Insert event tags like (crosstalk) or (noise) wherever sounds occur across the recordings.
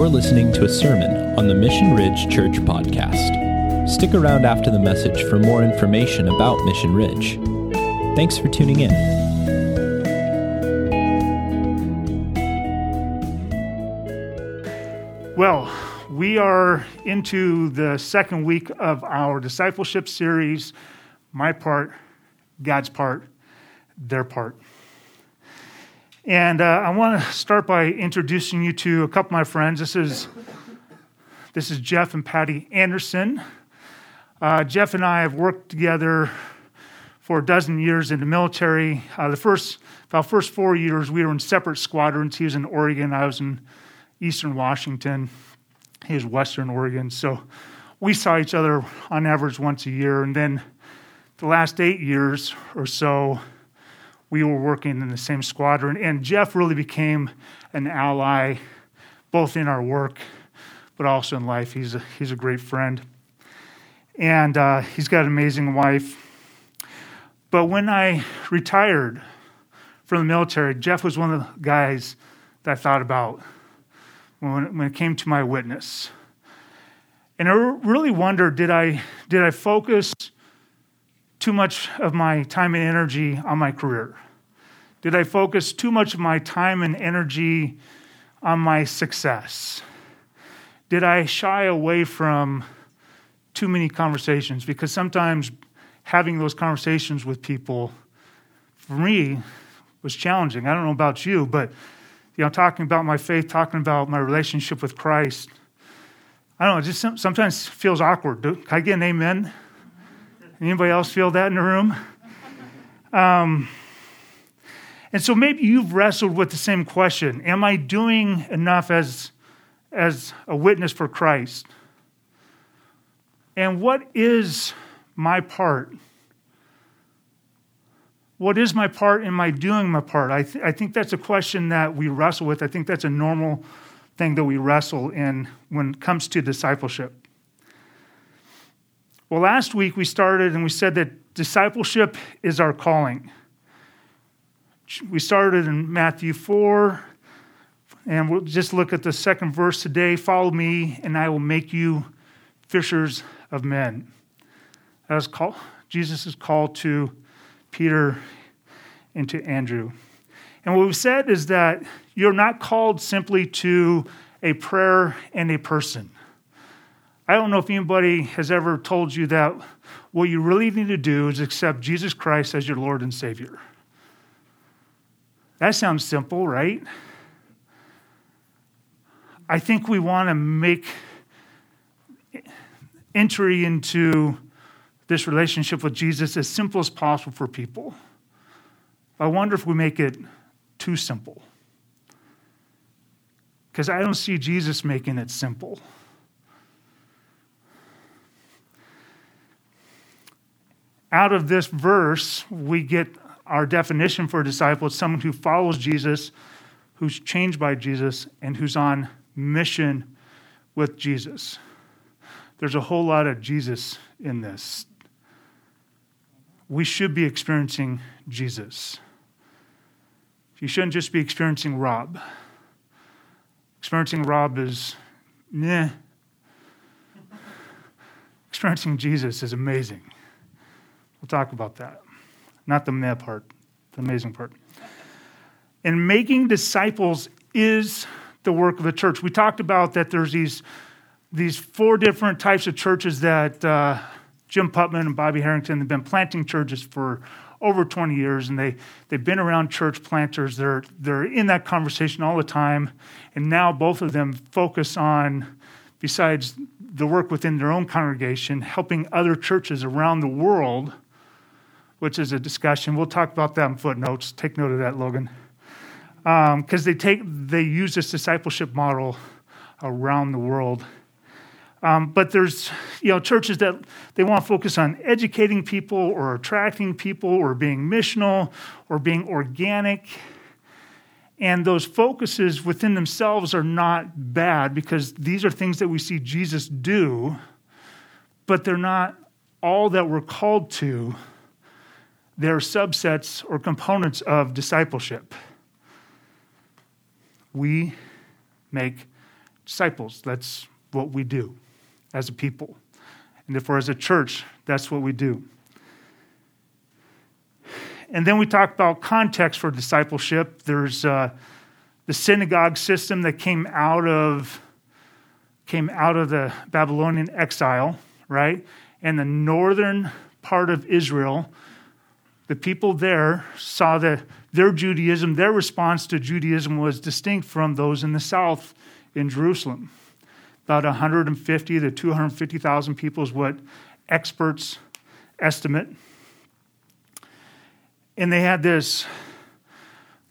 You're listening to a sermon on the Mission Ridge Church podcast. Stick around after the message for more information about Mission Ridge. Thanks for tuning in. Well, we are into the second week of our discipleship series My Part, God's Part, Their Part. And uh, I want to start by introducing you to a couple of my friends. This is, this is Jeff and Patty Anderson. Uh, Jeff and I have worked together for a dozen years in the military. Uh, the first, about first four years, we were in separate squadrons. He was in Oregon, I was in Eastern Washington. He was Western Oregon. So we saw each other on average once a year. And then the last eight years or so, we were working in the same squadron. And Jeff really became an ally, both in our work, but also in life. He's a, he's a great friend. And uh, he's got an amazing wife. But when I retired from the military, Jeff was one of the guys that I thought about when, when it came to my witness. And I really wondered did I, did I focus too much of my time and energy on my career? Did I focus too much of my time and energy on my success? Did I shy away from too many conversations? Because sometimes having those conversations with people, for me, was challenging. I don't know about you, but you know, talking about my faith, talking about my relationship with Christ, I don't know, it just sometimes feels awkward. Can I get an amen? Anybody else feel that in the room? Um, and so maybe you've wrestled with the same question Am I doing enough as, as a witness for Christ? And what is my part? What is my part? Am I doing my part? I, th- I think that's a question that we wrestle with. I think that's a normal thing that we wrestle in when it comes to discipleship. Well, last week we started and we said that discipleship is our calling we started in Matthew 4, and we'll just look at the second verse today. Follow me, and I will make you fishers of men. That was call, Jesus' call to Peter and to Andrew. And what we've said is that you're not called simply to a prayer and a person. I don't know if anybody has ever told you that what you really need to do is accept Jesus Christ as your Lord and Savior. That sounds simple, right? I think we want to make entry into this relationship with Jesus as simple as possible for people. I wonder if we make it too simple. Because I don't see Jesus making it simple. Out of this verse, we get our definition for a disciple is someone who follows Jesus, who's changed by Jesus, and who's on mission with Jesus. There's a whole lot of Jesus in this. We should be experiencing Jesus. You shouldn't just be experiencing Rob. Experiencing Rob is, meh. Experiencing Jesus is amazing. We'll talk about that not the meh part, the amazing part. And making disciples is the work of the church. We talked about that there's these, these four different types of churches that uh, Jim Putman and Bobby Harrington have been planting churches for over 20 years, and they, they've been around church planters. They're, they're in that conversation all the time. And now both of them focus on, besides the work within their own congregation, helping other churches around the world – which is a discussion. We'll talk about that in footnotes. Take note of that, Logan. Because um, they take they use this discipleship model around the world. Um, but there's you know churches that they want to focus on educating people or attracting people or being missional or being organic. And those focuses within themselves are not bad because these are things that we see Jesus do, but they're not all that we're called to they're subsets or components of discipleship. We make disciples. That's what we do as a people. And therefore, as a church, that's what we do. And then we talk about context for discipleship. There's uh, the synagogue system that came out of came out of the Babylonian exile, right? And the northern part of Israel, the people there saw that their Judaism, their response to Judaism was distinct from those in the south in Jerusalem. About 150 to 250,000 people is what experts estimate. And they had this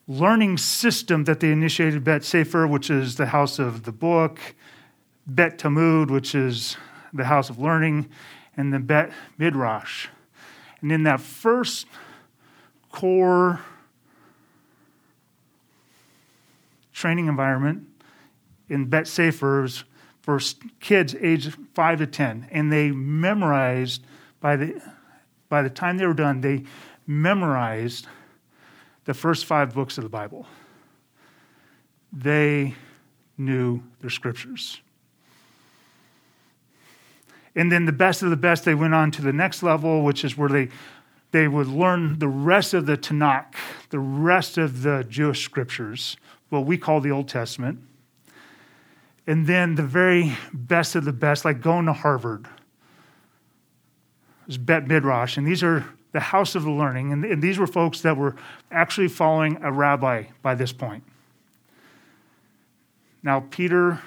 learning system that they initiated Bet Sefer, which is the house of the book, Bet Talmud, which is the house of learning, and the Bet Midrash. And in that first core training environment in Bet Sefer was for kids aged 5 to 10, and they memorized by the by the time they were done, they memorized the first five books of the Bible. They knew their scriptures. And then the best of the best, they went on to the next level, which is where they, they would learn the rest of the Tanakh, the rest of the Jewish scriptures, what we call the Old Testament. And then the very best of the best, like going to Harvard, is Bet Midrash. And these are the house of the learning. And, and these were folks that were actually following a rabbi by this point. Now, Peter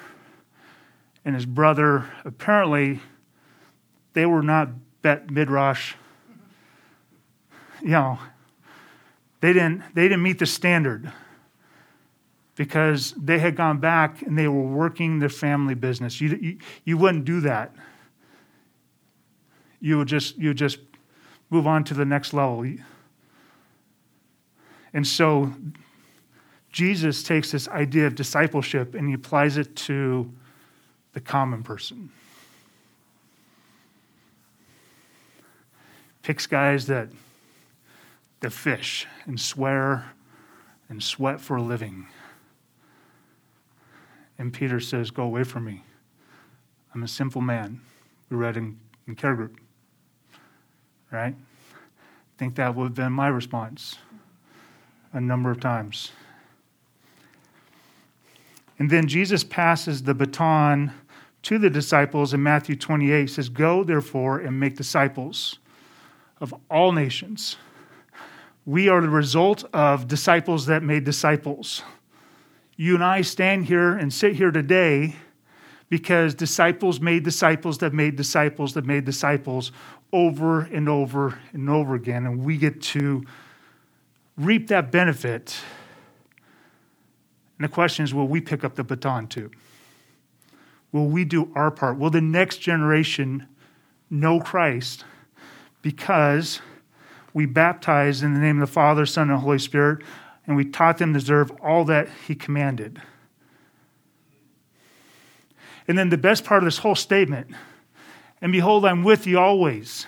and his brother apparently they were not bet midrash. You know, they didn't they didn't meet the standard because they had gone back and they were working their family business. You, you, you wouldn't do that. You would just you would just move on to the next level. And so Jesus takes this idea of discipleship and he applies it to the common person. picks guys that, that fish and swear and sweat for a living. And Peter says, Go away from me. I'm a sinful man. We read in, in care group. Right? I think that would have been my response a number of times. And then Jesus passes the baton to the disciples in Matthew 28. He says, Go, therefore, and make disciples of all nations. We are the result of disciples that made disciples. You and I stand here and sit here today because disciples made disciples that made disciples that made disciples over and over and over again. And we get to reap that benefit. And the question is will we pick up the baton too? Will we do our part? Will the next generation know Christ? because we baptized in the name of the Father, Son, and Holy Spirit, and we taught them to observe all that He commanded. And then the best part of this whole statement and behold, I'm with you always,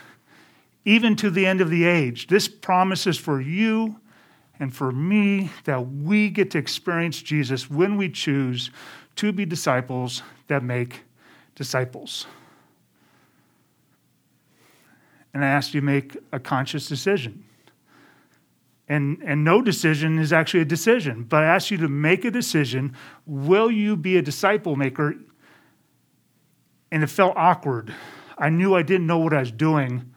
even to the end of the age. This promise is for you and for me that we get to experience Jesus when we choose to be disciples that make disciples and I ask you to make a conscious decision. And, and no decision is actually a decision, but I ask you to make a decision. Will you be a disciple maker? And it felt awkward. I knew I didn't know what I was doing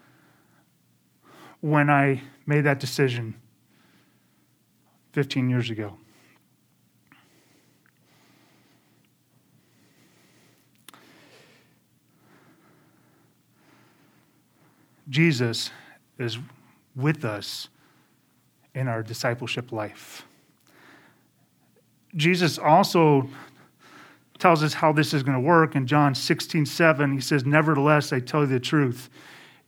when I made that decision 15 years ago. Jesus is with us in our discipleship life. Jesus also tells us how this is going to work in John 16, 7. He says, Nevertheless, I tell you the truth.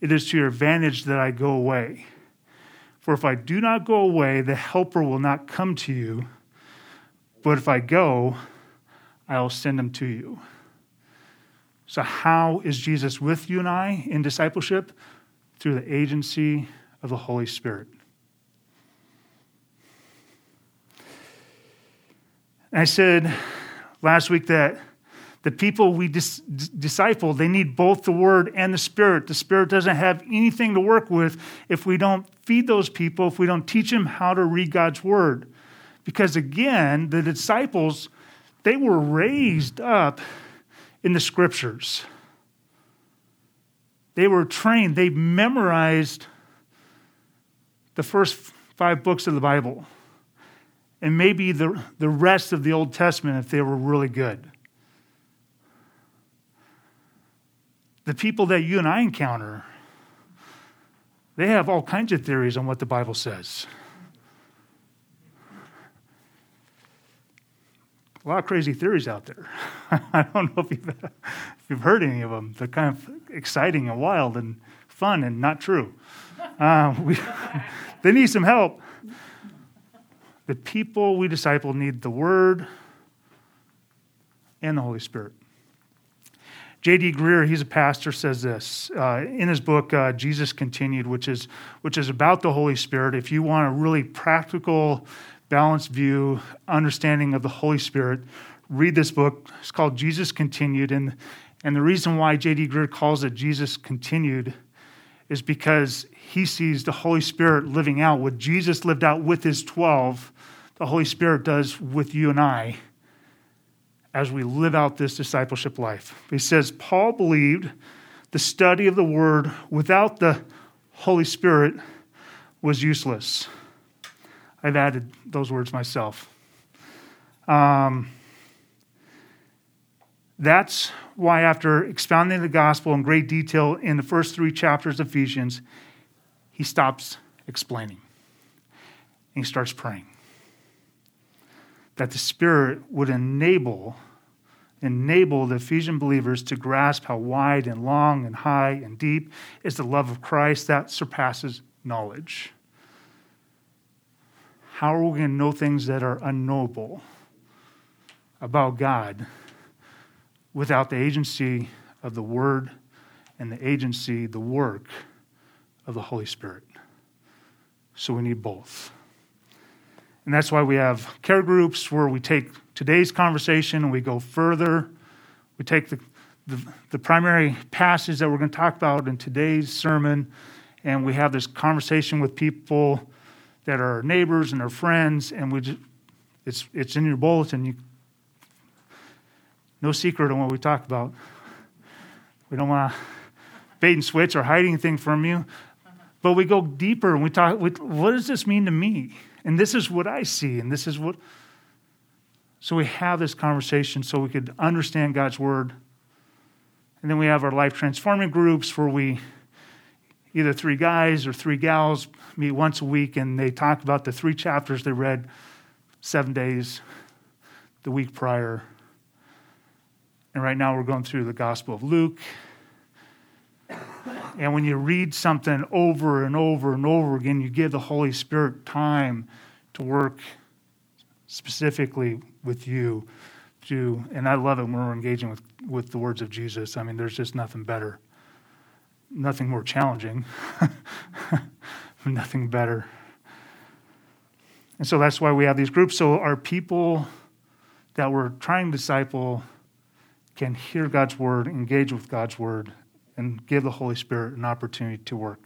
It is to your advantage that I go away. For if I do not go away, the Helper will not come to you. But if I go, I will send him to you. So, how is Jesus with you and I in discipleship? Through the agency of the Holy Spirit. I said last week that The people we dis- disciple, they need both the word and the spirit. The spirit doesn't have anything to work with if we don't feed those people, if we don't teach them how to read God's word. Because again, the disciples, they were raised up in the scriptures. They were trained, they memorized the first five books of the Bible and maybe the, the rest of the Old Testament if they were really good. The people that you and I encounter, they have all kinds of theories on what the Bible says. A lot of crazy theories out there. (laughs) I don't know if you've, if you've, heard any of them. They're kind of exciting and wild and fun and not true. (laughs) Uh, we, (laughs) they need some help. The people we disciple need the Word and the Holy Spirit. J.D. Greear, he's a pastor, says this uh, in his book uh, Jesus Continued, which is which is about the Holy Spirit. If you want a really practical, balanced view, understanding of the Holy Spirit, read this book. It's called Jesus Continued, and and the reason why J.D. Greear calls it Jesus Continued is because he sees the Holy Spirit living out what Jesus lived out with his twelve the Holy Spirit does with you and I as we live out this discipleship life. He says, Paul believed the study of the Word without the Holy Spirit was useless. I've added those words myself. Um, that's why, after expounding the gospel in great detail in the first three chapters of Ephesians, he stops explaining and he starts praying that the Spirit would enable enable the Ephesian believers to grasp how wide and long and high and deep is the love of Christ that surpasses knowledge. How are we going to know things that are unknowable about God without the agency of the Word and the agency, the work of the Holy Spirit? So we need both. And that's why we have care groups where we take today's conversation and we go further. We take the, the, the primary passage that we're going to talk about in today's sermon, and we have this conversation with people that are neighbors and our friends, and we just, it's, it's in your bulletin. You, no secret on what we talk about. We don't want to bait and switch or hide anything from you. But we go deeper and we talk, what does this mean to me? And this is what I see, and this is what. So we have this conversation so we could understand God's word. And then we have our life transforming groups where we, either three guys or three gals, meet once a week and they talk about the three chapters they read seven days the week prior. And right now we're going through the Gospel of Luke. And when you read something over and over and over again, you give the Holy Spirit time to work specifically with you. To, and I love it when we're engaging with, with the words of Jesus. I mean, there's just nothing better, nothing more challenging, (laughs) nothing better. And so that's why we have these groups. So our people that we're trying to disciple can hear God's word, engage with God's word, and give the Holy Spirit an opportunity to work.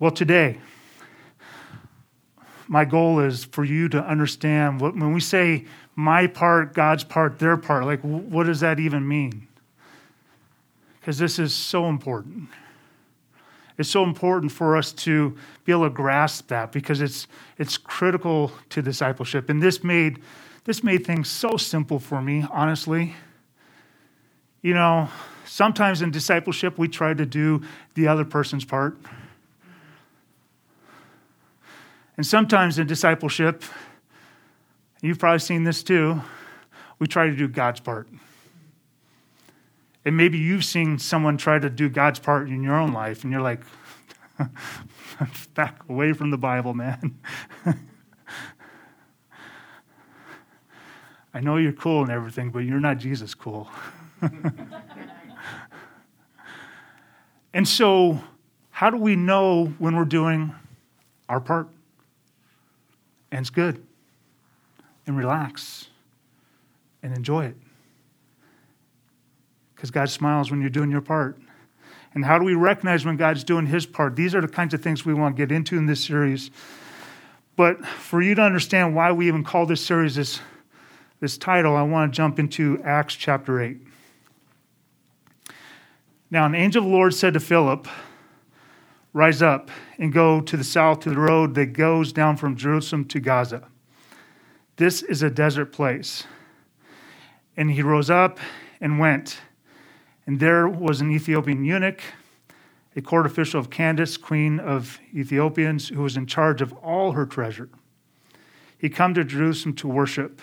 Well, today, my goal is for you to understand what, when we say my part, God's part, their part, like what does that even mean? Because this is so important. It's so important for us to be able to grasp that because it's it's critical to discipleship. And this made this made things so simple for me, honestly. You know, sometimes in discipleship, we try to do the other person's part. And sometimes in discipleship, you've probably seen this too, we try to do God's part. And maybe you've seen someone try to do God's part in your own life, and you're like, (laughs) back away from the Bible, man. (laughs) I know you're cool and everything, but you're not Jesus cool. (laughs) and so, how do we know when we're doing our part? And it's good. And relax. and enjoy it. Because God smiles when you're doing your part. And how do we recognize when God's doing his part? These are the kinds of things we want to get into in this series. But for you to understand why we even call this series this, this title, I want to jump into Acts chapter 8. Now, an angel of the Lord said to Philip, Rise up and go to the south to the road that goes down from Jerusalem to Gaza. This is a desert place. And he rose up and went. And there was an Ethiopian eunuch, a court official of Candace, queen of Ethiopians, who was in charge of all her treasure. He come to Jerusalem to worship.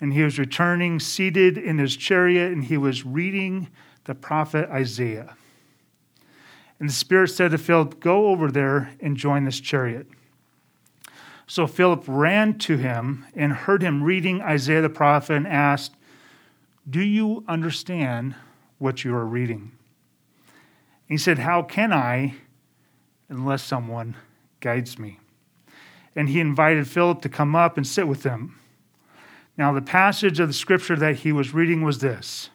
And he was returning, seated in his chariot, and he was reading the prophet Isaiah. And the Spirit said to Philip, Go over there and join this chariot. So Philip ran to him and heard him reading Isaiah the prophet and asked, Do you understand what you are reading? He said, How can I unless someone guides me? And he invited Philip to come up and sit with him. Now, the passage of the scripture that he was reading was this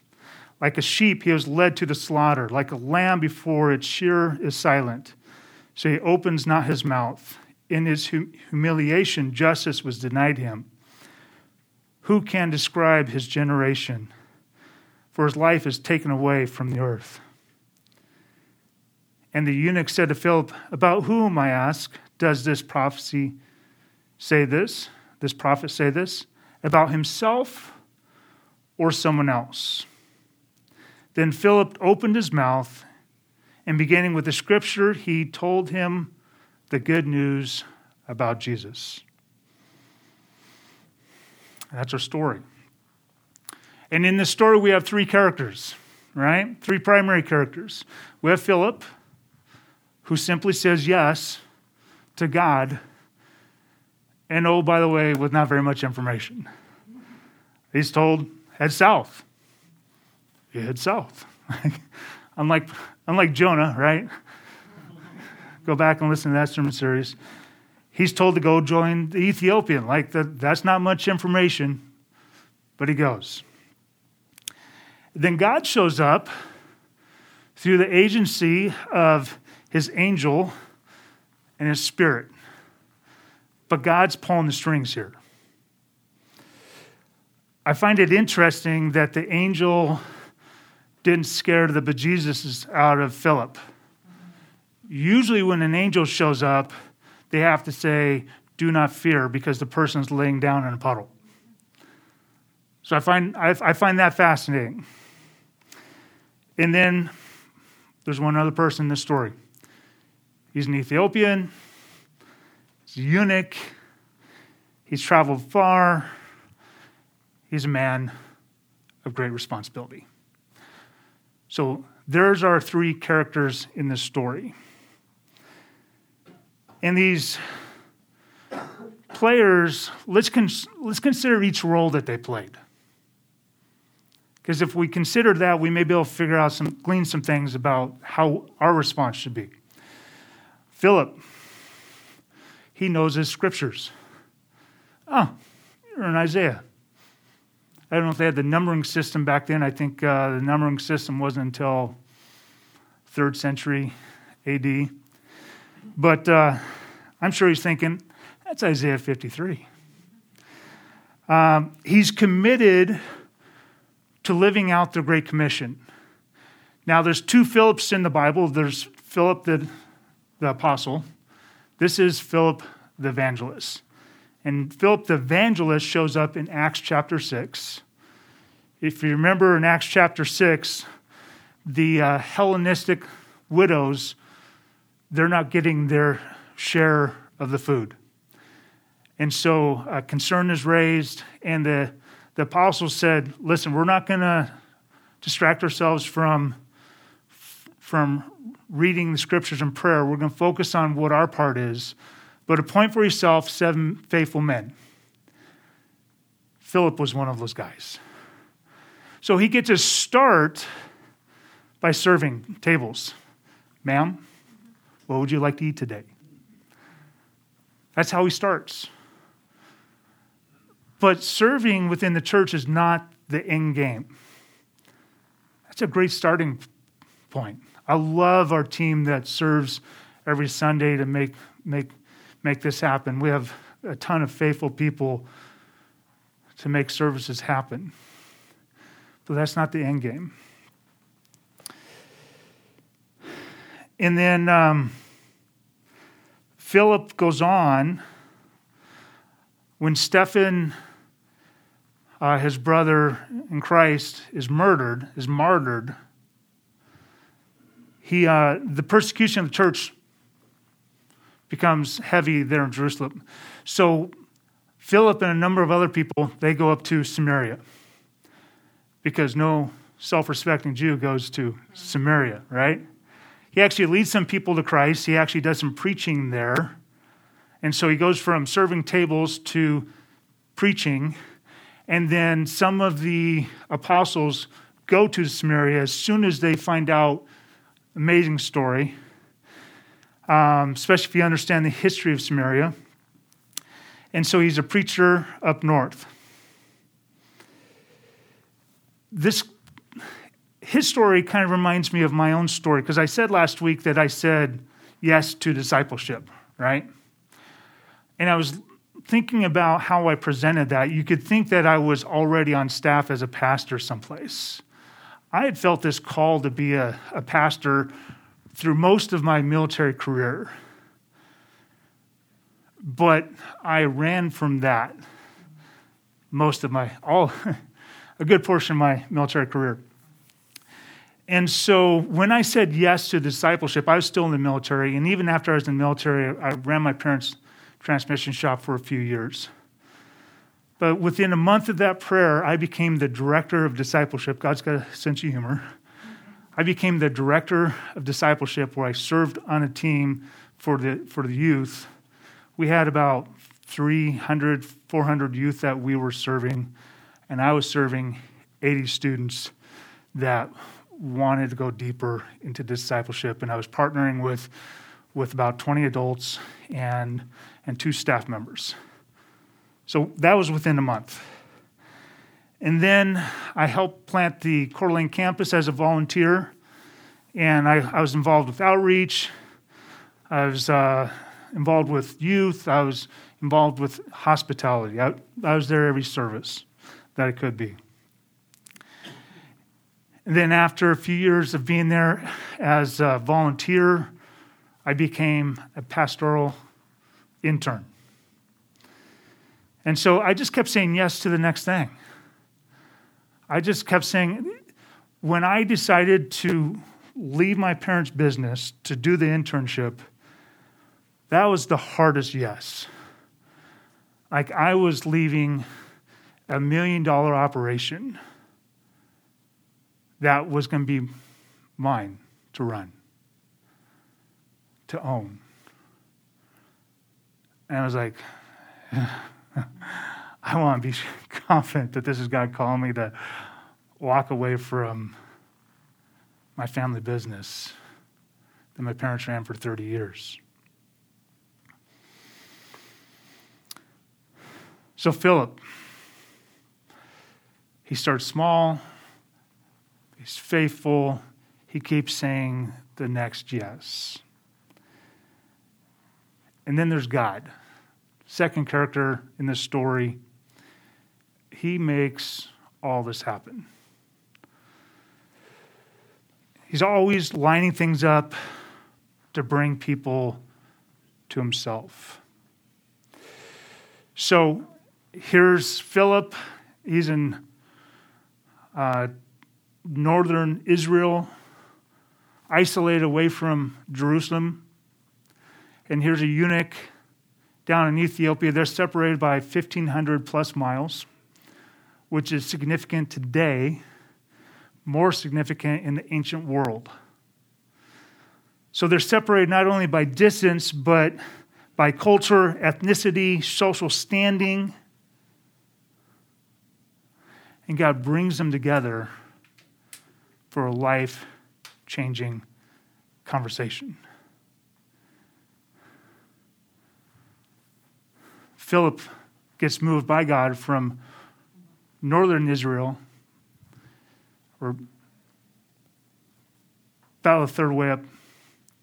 like a sheep, he was led to the slaughter. Like a lamb before its shearer is silent. So he opens not his mouth. In his humiliation, justice was denied him. Who can describe his generation? For his life is taken away from the earth. And the eunuch said to Philip, About whom, I ask, does this prophecy say this? This prophet say this? About himself or someone else? Then Philip opened his mouth, and beginning with the scripture, he told him the good news about Jesus. That's our story. And in this story, we have three characters, right? Three primary characters. We have Philip, who simply says yes to God, and oh, by the way, with not very much information. He's told, head south you head south. (laughs) unlike, unlike Jonah, right? go back and listen to that sermon series. He's told to go join the Ethiopian. Like, the, that's not much information, but he goes. Then God shows up through the agency of his angel and his spirit. But God's pulling the strings here. I find it interesting that the angel didn't scare the bejesuses out of Philip. Usually, when an angel shows up, they have to say, Do not fear, because the person's laying down in a puddle. So I find, I, I find that fascinating. And then there's one other person in this story. He's an Ethiopian, he's a eunuch, he's traveled far, he's a man of great responsibility. So there's our three characters in this story. And these players, let's, con- let's consider each role that they played. Because if we consider that, we may be able to figure out some, glean some things about how our response should be. Philip, he knows his scriptures. Oh, you're in Isaiah. I don't know if they had the numbering system back then. I think uh, the numbering system wasn't until third century AD. But uh, I'm sure he's thinking, that's Isaiah 53. Um, he's committed to living out the Great Commission. Now, there's two Philips in the Bible. There's Philip the, the apostle. This is Philip the evangelist. And Philip the evangelist shows up in Acts chapter 6. If you remember in Acts chapter 6, the uh, Hellenistic widows, they're not getting their share of the food. And so a concern is raised, and the, the apostles said, Listen, we're not going to distract ourselves from, from reading the scriptures and prayer. We're going to focus on what our part is but appoint for yourself seven faithful men. Philip was one of those guys. So he gets his start by serving tables. Ma'am, what would you like to eat today? That's how he starts. But serving within the church is not the end game. That's a great starting point. I love our team that serves every Sunday to make, make, make this happen. We have a ton of faithful people to make services happen. But that's not the end game. And then um, Philip goes on when Stephen, uh, his brother in Christ, is murdered, is martyred. He, uh, the persecution of the church becomes heavy there in Jerusalem. So Philip and a number of other people, they go up to Samaria because no self-respecting Jew goes to Samaria, right? He actually leads some people to Christ. He actually does some preaching there. And so he goes from serving tables to preaching. And then some of the apostles go to Samaria as soon as they find out amazing story um, especially if you understand the history of Samaria. And so he's a preacher up north. This his story kind of reminds me of my own story because I said last week that I said yes to discipleship, right? And I was thinking about how I presented that. You could think that I was already on staff as a pastor someplace. I had felt this call to be a, a pastor through most of my military career. But I ran from that most of my, all, (laughs) a good portion of my military career. And so when I said yes to discipleship, I was still in the military. And even after I was in the military, I ran my parents' transmission shop for a few years. But within a month of that prayer, I became the director of discipleship. God's got a sense of humor. I became the director of discipleship where I served on a team for the, for the youth. We had about 300, 400 youth that we were serving, and I was serving 80 students that wanted to go deeper into discipleship. And I was partnering with, with about 20 adults and, and two staff members. So that was within a month. And then I helped plant the Coeur d'Alene campus as a volunteer. And I, I was involved with outreach. I was uh, involved with youth. I was involved with hospitality. I, I was there every service that I could be. And then, after a few years of being there as a volunteer, I became a pastoral intern. And so I just kept saying yes to the next thing. I just kept saying, when I decided to leave my parents' business to do the internship, that was the hardest yes. Like I was leaving a million dollar operation that was going to be mine to run, to own. And I was like, (sighs) I want to be (laughs) confident that this is God calling me to walk away from my family business that my parents ran for 30 years. So, Philip, he starts small, he's faithful, he keeps saying the next yes. And then there's God, second character in this story he makes all this happen. He's always lining things up to bring people to himself. So here's Philip. He's in uh, northern Israel, isolated away from Jerusalem. And here's a eunuch down in Ethiopia. They're separated by 1,500 plus miles which is significant today, more significant in the ancient world. So they're separated not only by distance, but by culture, ethnicity, social standing. And God brings them together for a life changing conversation. Philip gets moved by God from northern Israel, or about a third way up,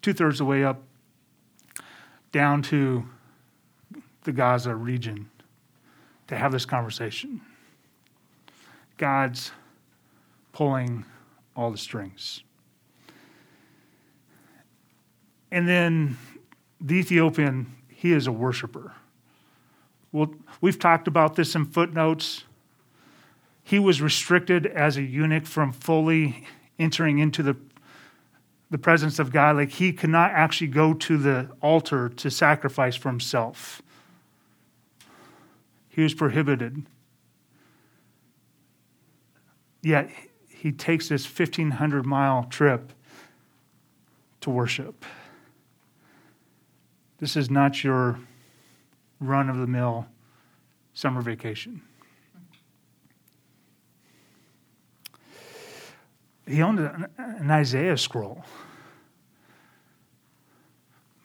two thirds of the way up, down to the Gaza region to have this conversation. God's pulling all the strings. And then the Ethiopian, he is a worshiper. Well, we've talked about this in footnotes. He was restricted as a eunuch from fully entering into the, the presence of God. Like he could not actually go to the altar to sacrifice for himself, he was prohibited. Yet he takes this 1,500 mile trip to worship. This is not your run of the mill summer vacation. He owned an Isaiah scroll.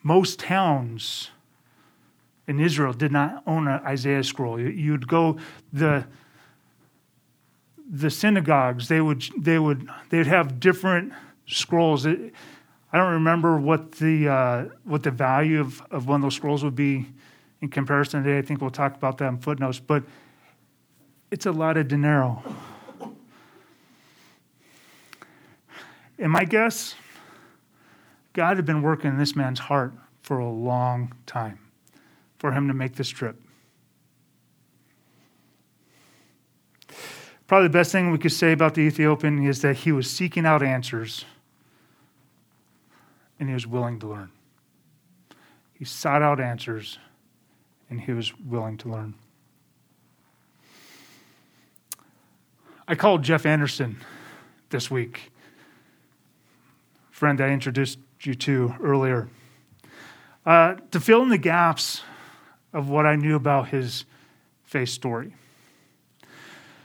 Most towns in Israel did not own an Isaiah scroll. You'd go the the synagogues. They would they would they'd have different scrolls. I don't remember what the uh, what the value of, of one of those scrolls would be in comparison today. I think we'll talk about that in footnotes, but it's a lot of dinero. And my guess, God had been working in this man's heart for a long time for him to make this trip. Probably the best thing we could say about the Ethiopian is that he was seeking out answers and he was willing to learn. He sought out answers and he was willing to learn. I called Jeff Anderson this week, friend I introduced you to earlier, uh, to fill in the gaps of what I knew about his faith story.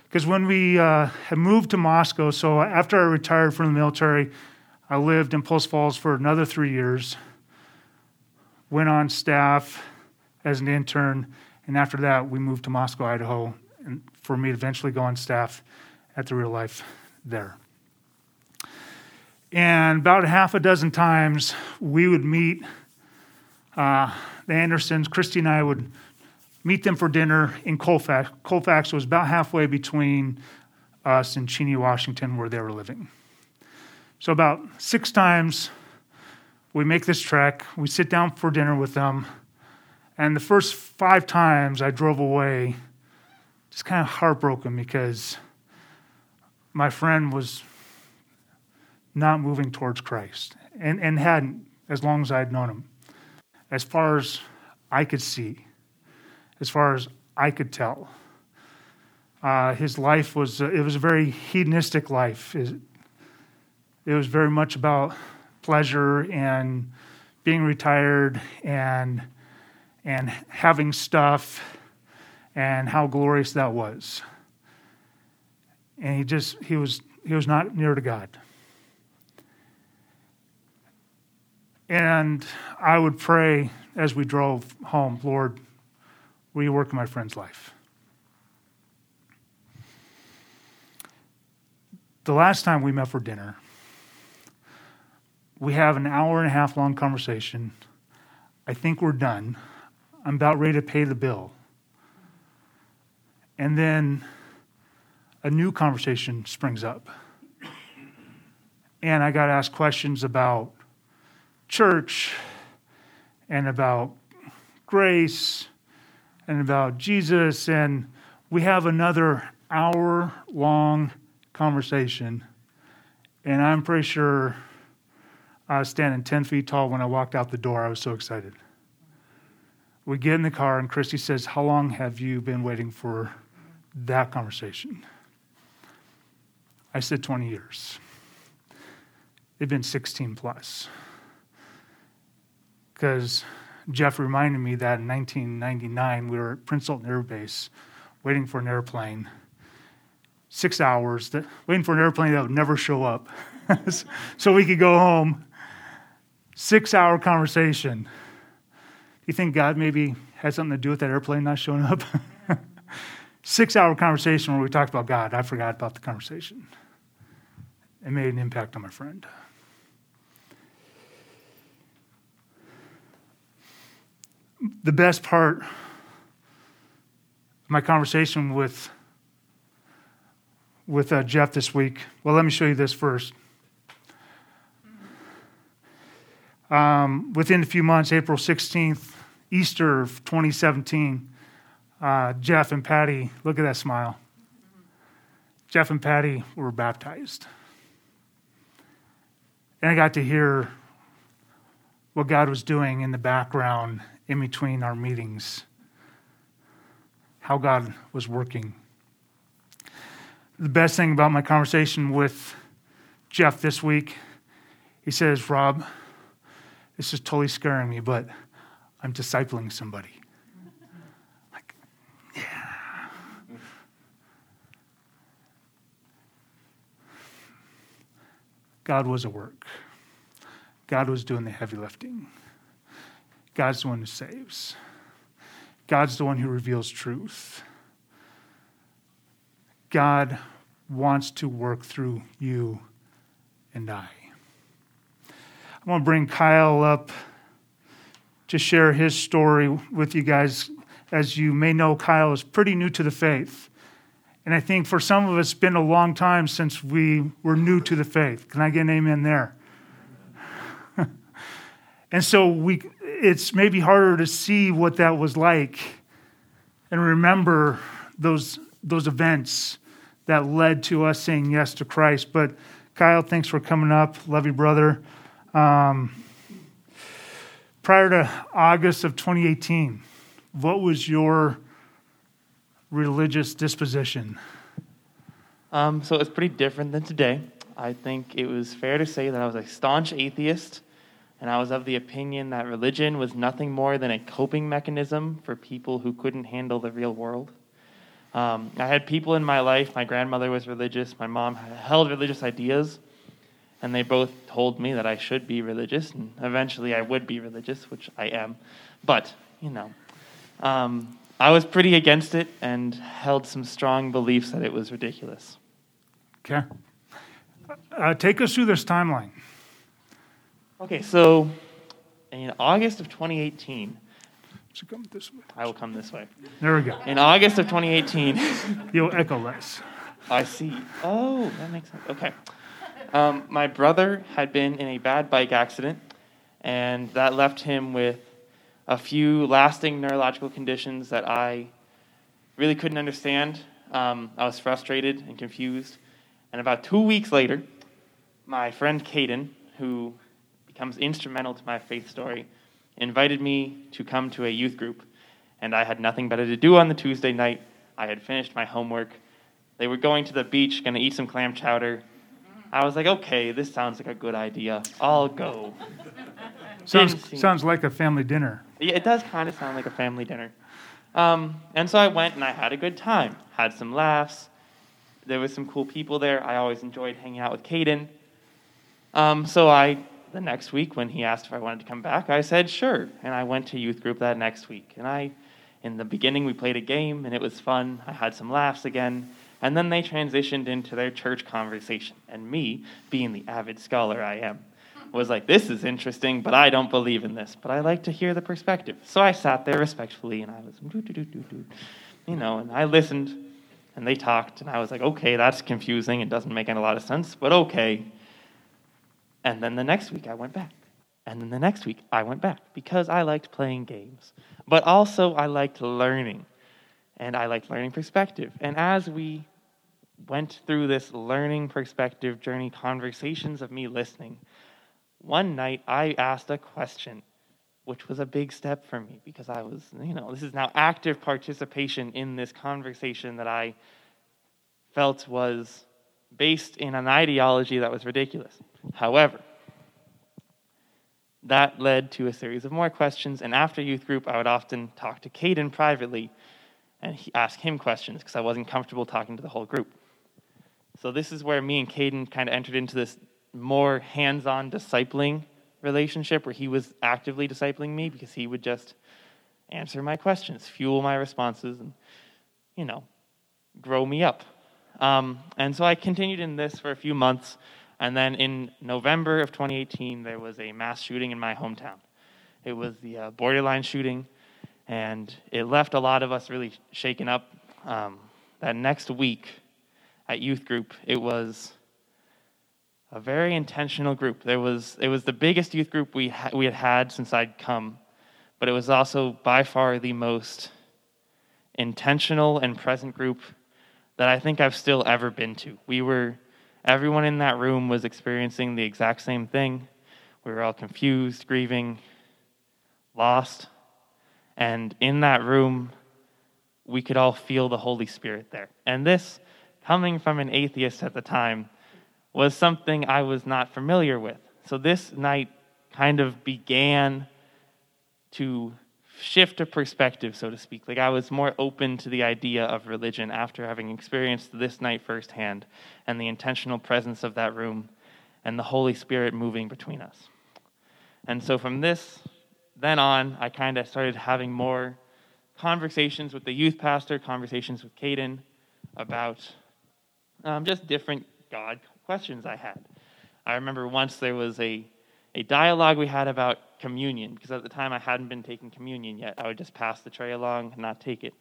Because when we uh, had moved to Moscow, so after I retired from the military, I lived in Post Falls for another three years, went on staff as an intern, and after that, we moved to Moscow, Idaho, and for me to eventually go on staff at the real life there. And about half a dozen times, we would meet uh, the Andersons. Christy and I would meet them for dinner in Colfax. Colfax was about halfway between us and Cheney, Washington, where they were living. So, about six times we make this trek, we sit down for dinner with them, and the first five times I drove away just kind of heartbroken because my friend was not moving towards Christ and, and hadn't as long as I'd known him. As far as I could see, as far as I could tell. Uh, his life was, uh, it was a very hedonistic life. It was very much about pleasure and being retired and and having stuff and how glorious that was. And he just he was he was not near to God. And I would pray as we drove home, Lord, will you work in my friend's life? The last time we met for dinner, we have an hour and a half long conversation. I think we're done. I'm about ready to pay the bill. And then a new conversation springs up. And I got to ask questions about church and about grace and about Jesus. And we have another hour long conversation. And I'm pretty sure I was standing 10 feet tall when I walked out the door. I was so excited. We get in the car, and Christy says, How long have you been waiting for that conversation? I said, 20 years. It'd been 16 plus. Because Jeff reminded me that in 1999, we were at Prince Sultan Air Base waiting for an airplane. Six hours, that, waiting for an airplane that would never show up (laughs) so we could go home six hour conversation. You think God maybe had something to do with that airplane not showing up? (laughs) six hour conversation where we talked about God. I forgot about the conversation. It made an impact on my friend. The best part of my conversation with, with uh, Jeff this week, well, let me show you this first. Um, within a few months, April 16th, Easter of 2017, uh, Jeff and Patty, look at that smile. Jeff and Patty were baptized. And I got to hear what God was doing in the background in between our meetings, how God was working. The best thing about my conversation with Jeff this week, he says, Rob, this is totally scaring me, but I'm discipling somebody. Like, yeah. God was at work. God was doing the heavy lifting. God's the one who saves. God's the one who reveals truth. God wants to work through you and I. I want to bring Kyle up to share his story with you guys. As you may know, Kyle is pretty new to the faith. And I think for some of us, it's been a long time since we were new to the faith. Can I get an amen there? (laughs) and so we, it's maybe harder to see what that was like and remember those, those events that led to us saying yes to Christ. But Kyle, thanks for coming up. Love you, brother. Um, prior to August of 2018, what was your religious disposition? Um, so it was pretty different than today. I think it was fair to say that I was a staunch atheist, and I was of the opinion that religion was nothing more than a coping mechanism for people who couldn't handle the real world. Um, I had people in my life, my grandmother was religious, my mom held religious ideas, and they both told me that I should be religious, and eventually I would be religious, which I am. But, you know, um, I was pretty against it and held some strong beliefs that it was ridiculous. Okay. Uh, take us through this timeline. Okay, so in August of 2018, so come this way. I will come this way. There we go. In August of 2018, you'll echo less. I see. Oh, that makes sense. Okay. Um, my brother had been in a bad bike accident, and that left him with a few lasting neurological conditions that I really couldn't understand. Um, I was frustrated and confused. And about two weeks later, my friend Caden, who becomes instrumental to my faith story, invited me to come to a youth group. And I had nothing better to do on the Tuesday night. I had finished my homework. They were going to the beach, going to eat some clam chowder, I was like, okay, this sounds like a good idea. I'll go. (laughs) Sounds, sounds like a family dinner. Yeah, it does kind of sound like a family dinner. Um, and so I went and I had a good time, had some laughs. There was some cool people there. I always enjoyed hanging out with Caden. Um, so I, the next week when he asked if I wanted to come back, I said sure. And I went to youth group that next week. And I, in the beginning, we played a game and it was fun. I had some laughs again. And then they transitioned into their church conversation. And me, being the avid scholar I am, was like, this is interesting, but I don't believe in this. But I like to hear the perspective. So I sat there respectfully and I was, you know, and I listened and they talked. And I was like, okay, that's confusing. It doesn't make a lot of sense, but okay. And then the next week I went back. And then the next week I went back because I liked playing games. But also I liked learning and I liked learning perspective. And as we went through this learning perspective journey, conversations of me listening, one night I asked a question, which was a big step for me because I was, you know, this is now active participation in this conversation that I felt was based in an ideology that was ridiculous. However, that led to a series of more questions, and after youth group, I would often talk to Caden privately and ask him questions because I wasn't comfortable talking to the whole group. So this is where me and Caden kind of entered into this more hands-on discipling relationship where he was actively discipling me because he would just answer my questions, fuel my responses, and you know, grow me up. Um, and so I continued in this for a few months. And then in November of 2018, there was a mass shooting in my hometown. It was the uh, borderline shooting, and it left a lot of us really shaken up. Um, that next week at youth group, it was a very intentional group. There was, it was the biggest youth group we, ha- we had had since I'd come, but it was also by far the most intentional and present group that I think I've still ever been to. We were, everyone in that room was experiencing the exact same thing. We were all confused, grieving, lost. And in that room, we could all feel the Holy Spirit there. And this, coming from an atheist at the time, was something I was not familiar with. So this night kind of began to shift a perspective, so to speak. Like I was more open to the idea of religion after having experienced this night firsthand and the intentional presence of that room and the Holy Spirit moving between us. And so from this then on, I kind of started having more conversations with the youth pastor, conversations with Caden about um, just different God questions I had. I remember once there was a, a dialogue we had about communion, because at the time I hadn't been taking communion yet. I would just pass the tray along and not take it.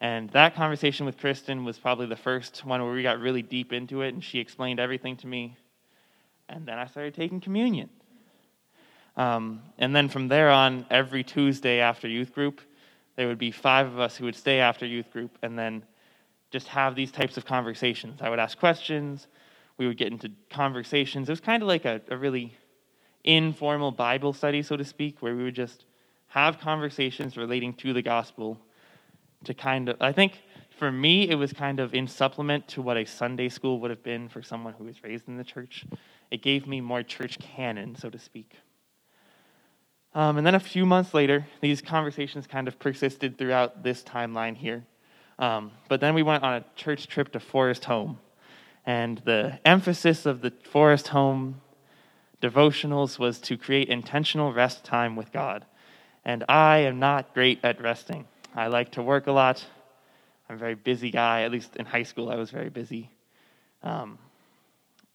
And that conversation with Kristen was probably the first one where we got really deep into it, and she explained everything to me. And then I started taking communion. Um, and then from there on, every Tuesday after youth group, there would be five of us who would stay after youth group and then just have these types of conversations. I would ask questions, we would get into conversations. It was kind of like a, a really informal Bible study, so to speak, where we would just have conversations relating to the gospel to kind of, I think for me, it was kind of in supplement to what a Sunday school would have been for someone who was raised in the church. It gave me more church canon, so to speak. Um, and then a few months later, these conversations kind of persisted throughout this timeline here. Um, but then we went on a church trip to Forest Home. And the emphasis of the Forest Home devotionals was to create intentional rest time with God. And I am not great at resting. I like to work a lot. I'm a very busy guy. At least in high school, I was very busy. Um,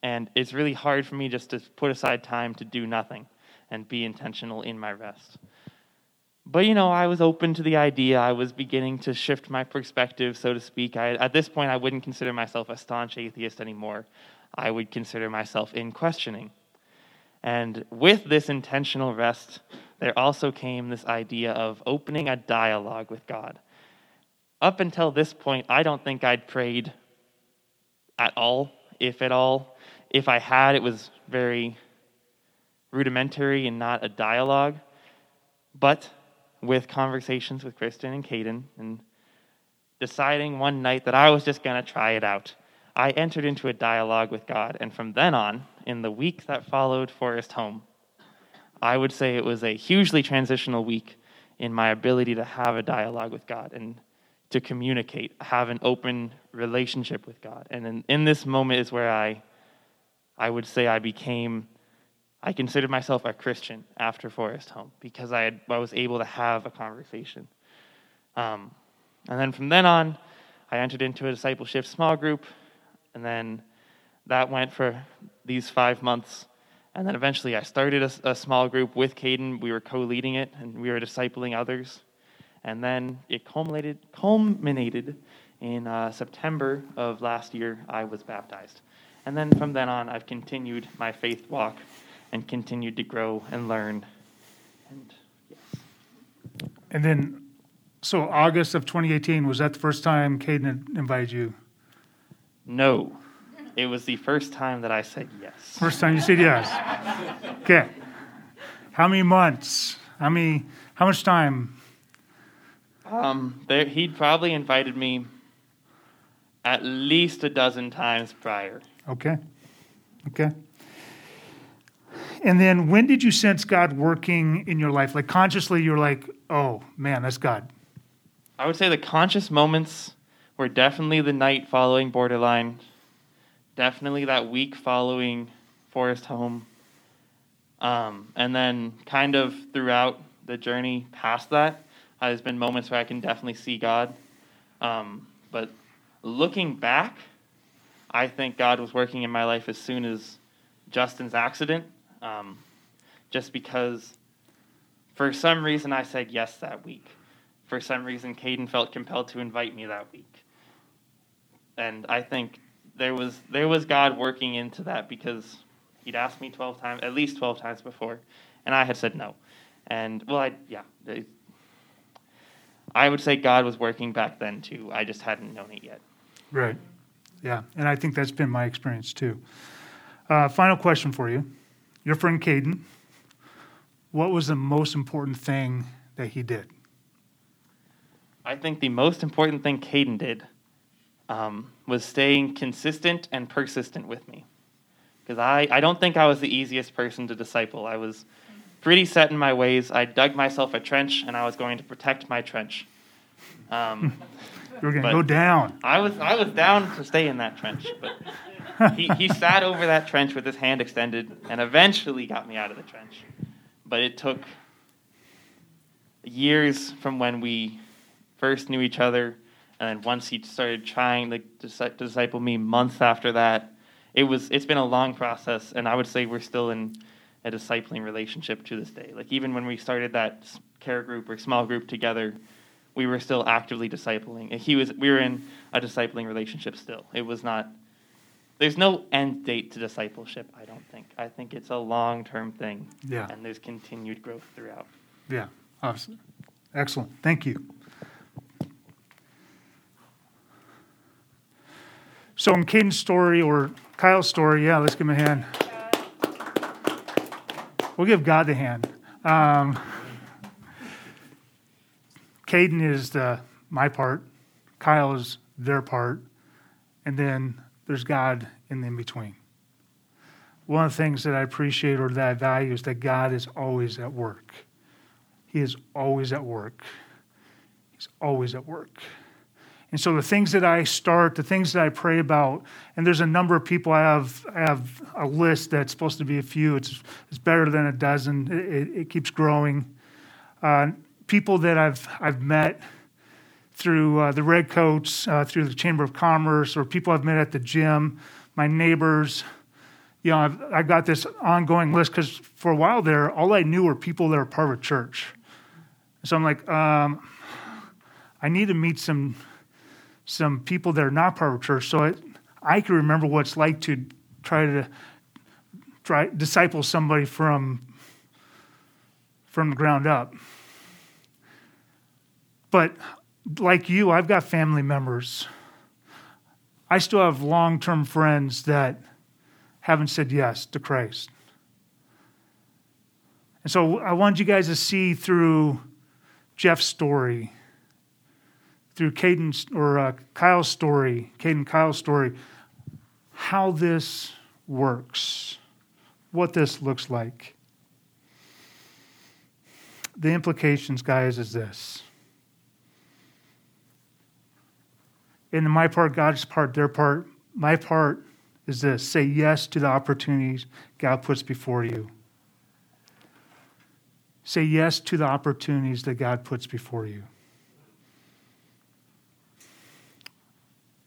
and it's really hard for me just to put aside time to do nothing and be intentional in my rest. But, you know, I was open to the idea. I was beginning to shift my perspective, so to speak. I, at this point, I wouldn't consider myself a staunch atheist anymore. I would consider myself in questioning. And with this intentional rest, there also came this idea of opening a dialogue with God. Up until this point, I don't think I'd prayed at all, if at all. If I had, it was very rudimentary and not a dialogue. But with conversations with Kristen and Caden and deciding one night that I was just going to try it out, I entered into a dialogue with God. And from then on, in the week that followed Forest Home, I would say it was a hugely transitional week in my ability to have a dialogue with God and to communicate, have an open relationship with God. And in, in this moment is where I, I would say I became, I considered myself a Christian after Forest Home because I, had, I was able to have a conversation. Um, and then from then on, I entered into a discipleship small group, and then that went for these five months. And then eventually I started a, a small group with Caden. We were co leading it and we were discipling others. And then it culminated, culminated in uh, September of last year, I was baptized. And then from then on, I've continued my faith walk and continued to grow and learn. And yes. And then, so August of 2018, was that the first time Caden invited you? No. It was the first time that I said yes. First time you said yes. Okay. How many months? How many? How much time? Um, there, he'd probably invited me at least a dozen times prior. Okay. Okay. And then when did you sense God working in your life? Like consciously, you're like, oh man, that's God. I would say the conscious moments were definitely the night following Borderline definitely that week following Forest Home. Um, and then, kind of throughout the journey past that, there's been moments where I can definitely see God. Um, but looking back, I think God was working in my life as soon as Justin's accident, um, just because for some reason I said yes that week. For some reason, Caden felt compelled to invite me that week, and I think there was there was God working into that because he'd asked me twelve times, at least twelve times before, and I had said no, and well, I yeah. I would say God was working back then too. I just hadn't known it yet. Right. Yeah. And I think that's been my experience too. Uh, final question for you. Your friend Caden, what was the most important thing that he did? I think the most important thing Caden did um, was staying consistent and persistent with me. Because I, I don't think I was the easiest person to disciple. I was pretty set in my ways. I dug myself a trench, and I was going to protect my trench. Um, (laughs) you were going to go down. I was I was down to stay in that trench, but he, he sat over that trench with his hand extended, and eventually got me out of the trench. But it took years from when we first knew each other, and then once he started trying to disciple me, months after that, it was it's been a long process, and I would say we're still in a discipling relationship to this day. Like even when we started that care group or small group together, we were still actively discipling. He was we were in a discipling relationship still. It was not there's no end date to discipleship, I don't think. I think it's a long-term thing. Yeah. And there's continued growth throughout. Yeah. Awesome. Excellent. Thank you. So in Caden's story or Kyle's story, yeah, let's give him a hand. We'll give God the hand. Um, Caden is the, my part, Kyle is their part, and then there's God in the in between. One of the things that I appreciate or that I value is that God is always at work. He is always at work. He's always at work. And so the things that I start, the things that I pray about, and there's a number of people I have I have a list that's supposed to be a few. It's it's better than a dozen. It, it, it keeps growing. Uh, people that I've I've met through uh, the Redcoats, uh, through the Chamber of Commerce, or people I've met at the gym, my neighbors. You know, I've, I've got this ongoing list because for a while there, all I knew were people that are part of a church. So I'm like, um, I need to meet some some people that are not part of a church. So I, I can remember what it's like to try to try disciple somebody from from the ground up. But like you, I've got family members. I still have long term friends that haven't said yes to Christ. And so I want you guys to see through Jeff's story through Caden's or uh, Kyle's story, Caden Kyle's story, how this works, what this looks like. The implications, guys, is this. In my part, God's part, their part, my part is this say yes to the opportunities God puts before you. Say yes to the opportunities that God puts before you.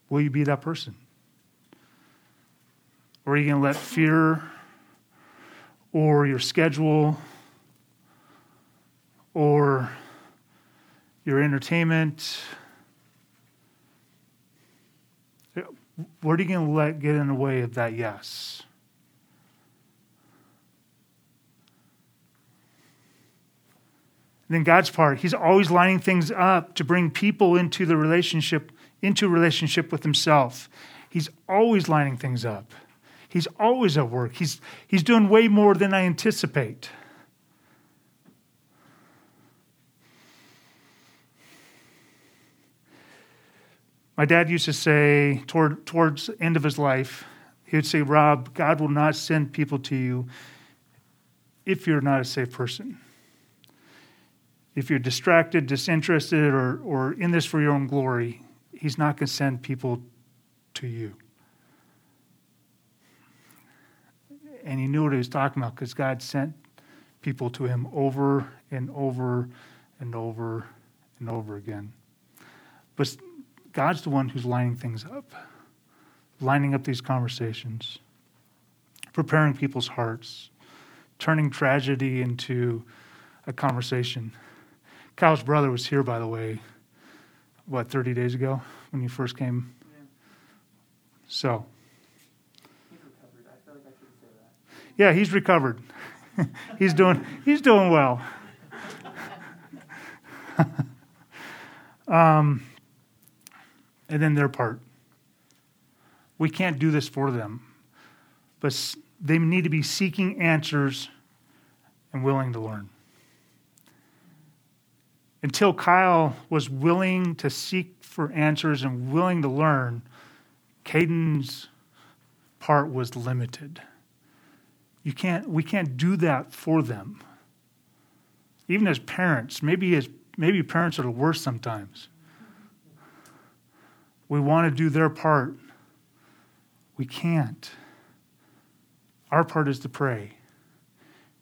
Will you be that person? Or are you going to let fear or your schedule or your entertainment? What are you going to let get in the way of that yes? And then God's part, He's always lining things up to bring people into the relationship into relationship with himself. He's always lining things up. He's always at work. He's, he's doing way more than I anticipate. My dad used to say toward, towards the end of his life, he would say, Rob, God will not send people to you if you're not a safe person. If you're distracted, disinterested, or, or in this for your own glory, He's not going to send people to you. And he knew what he was talking about because God sent people to him over and over and over and over again. But God's the one who's lining things up, lining up these conversations, preparing people's hearts, turning tragedy into a conversation. Kyle's brother was here, by the way, what, 30 days ago when you first came? Yeah. So. He's recovered. I feel like I should say that. Yeah, he's recovered. (laughs) he's doing he's doing well. (laughs) um, and then their part. We can't do this for them, but they need to be seeking answers and willing to learn. Until Kyle was willing to seek for answers and willing to learn, Caden's part was limited. You can't, we can't do that for them. Even as parents, maybe as maybe parents are the worst sometimes. We want to do their part. We can't. Our part is to pray,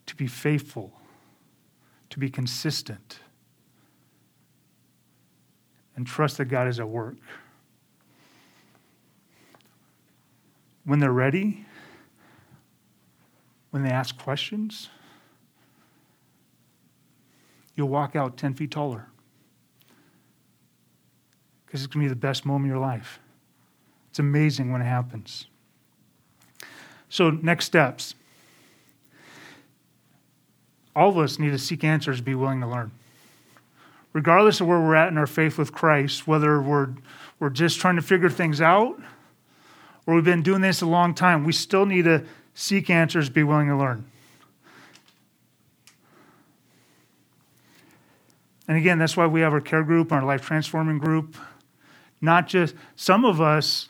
to be faithful, to be consistent, and trust that God is at work. When they're ready, when they ask questions, you'll walk out 10 feet taller. Because it's going to be the best moment of your life. It's amazing when it happens. So, next steps. All of us need to seek answers, be willing to learn. Regardless of where we're at in our faith with Christ, whether we're, we're just trying to figure things out or we've been doing this a long time, we still need to seek answers, be willing to learn. And again, that's why we have our care group, our life transforming group. Not just, some of us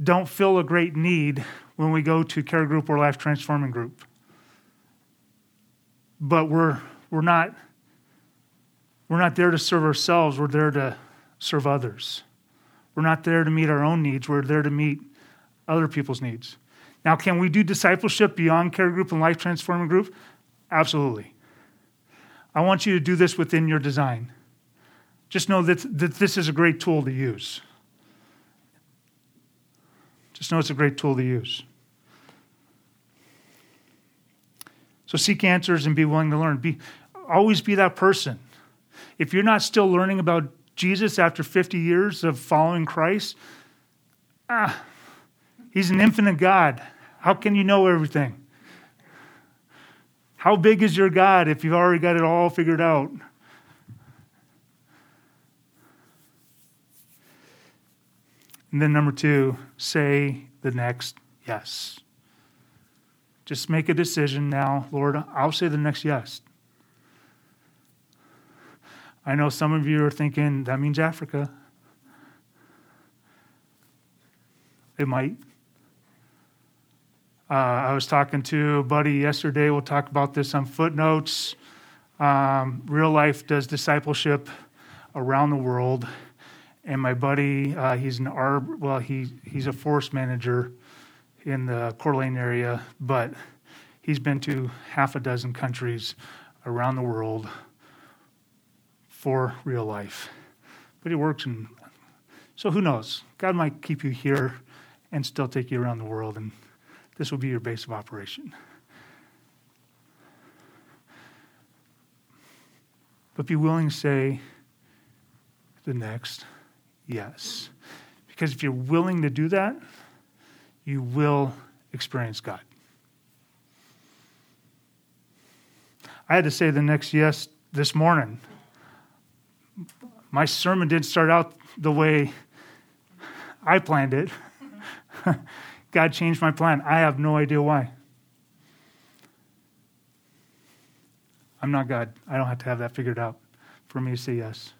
don't feel a great need when we go to care group or life transforming group. But we're, we're, not, we're not there to serve ourselves, we're there to serve others. We're not there to meet our own needs, we're there to meet other people's needs. Now, can we do discipleship beyond care group and life transforming group? Absolutely. I want you to do this within your design. Just know that, that this is a great tool to use. Just know it's a great tool to use. So seek answers and be willing to learn. Be, always be that person. If you're not still learning about Jesus after 50 years of following Christ, ah, he's an infinite God. How can you know everything? How big is your God if you've already got it all figured out? And then, number two, say the next yes. Just make a decision now, Lord, I'll say the next yes. I know some of you are thinking that means Africa. It might. Uh, I was talking to a buddy yesterday. We'll talk about this on footnotes. Um, Real Life does discipleship around the world, and my buddy, uh, he's an arb. Well, he he's a forest manager in the Coeur d'Alene area, but he's been to half a dozen countries around the world for Real Life. But he works in. So who knows? God might keep you here and still take you around the world and this will be your base of operation. But be willing to say the next yes. Because if you're willing to do that, you will experience God. I had to say the next yes this morning. My sermon didn't start out the way I planned it. (laughs) God changed my plan. I have no idea why. I'm not God. I don't have to have that figured out for me to say yes.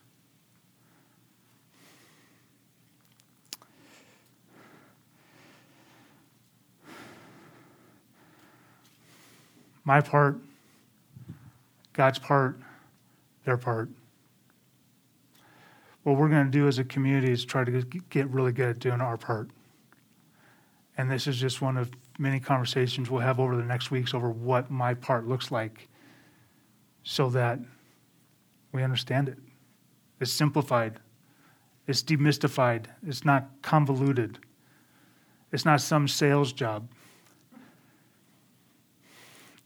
My part, God's part, their part. What we're going to do as a community is try to get really good at doing our part. And this is just one of many conversations we'll have over the next weeks over what my part looks like so that we understand it. It's simplified It's demystified. It's not convoluted. It's not some sales job.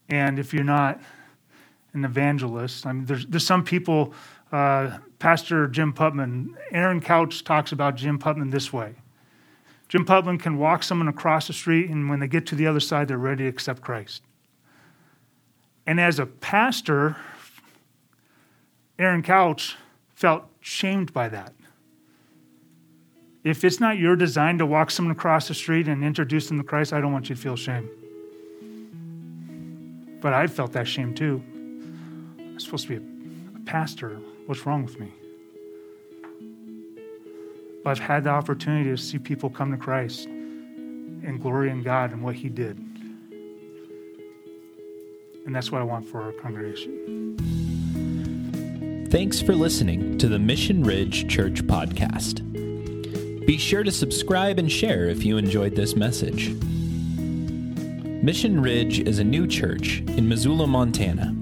And if you're not an evangelist, I mean, there's, there's some people, uh, Pastor Jim Putman, Aaron Couch talks about Jim Putman this way. Jim Putman can walk someone across the street, and when they get to the other side, they're ready to accept Christ. And as a pastor, Aaron Couch felt shamed by that. If it's not your design to walk someone across the street and introduce them to Christ, I don't want you to feel shame. But I felt that shame too. I'm supposed to be a pastor. What's wrong with me? But I've had the opportunity to see people come to Christ and glory in God and what He did. And that's what I want for our congregation. Thanks for listening to the Mission Ridge Church Podcast. Be sure to subscribe and share if you enjoyed this message. Mission Ridge is a new church in Missoula, Montana.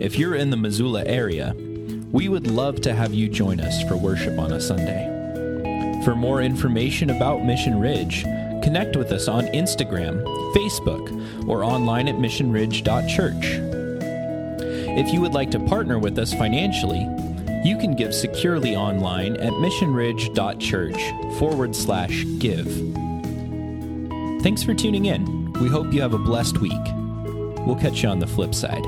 If you're in the Missoula area, we would love to have you join us for worship on a Sunday. For more information about Mission Ridge, connect with us on Instagram, Facebook, or online at missionridge.church. If you would like to partner with us financially, you can give securely online at missionridge.church forward slash give. Thanks for tuning in. We hope you have a blessed week. We'll catch you on the flip side.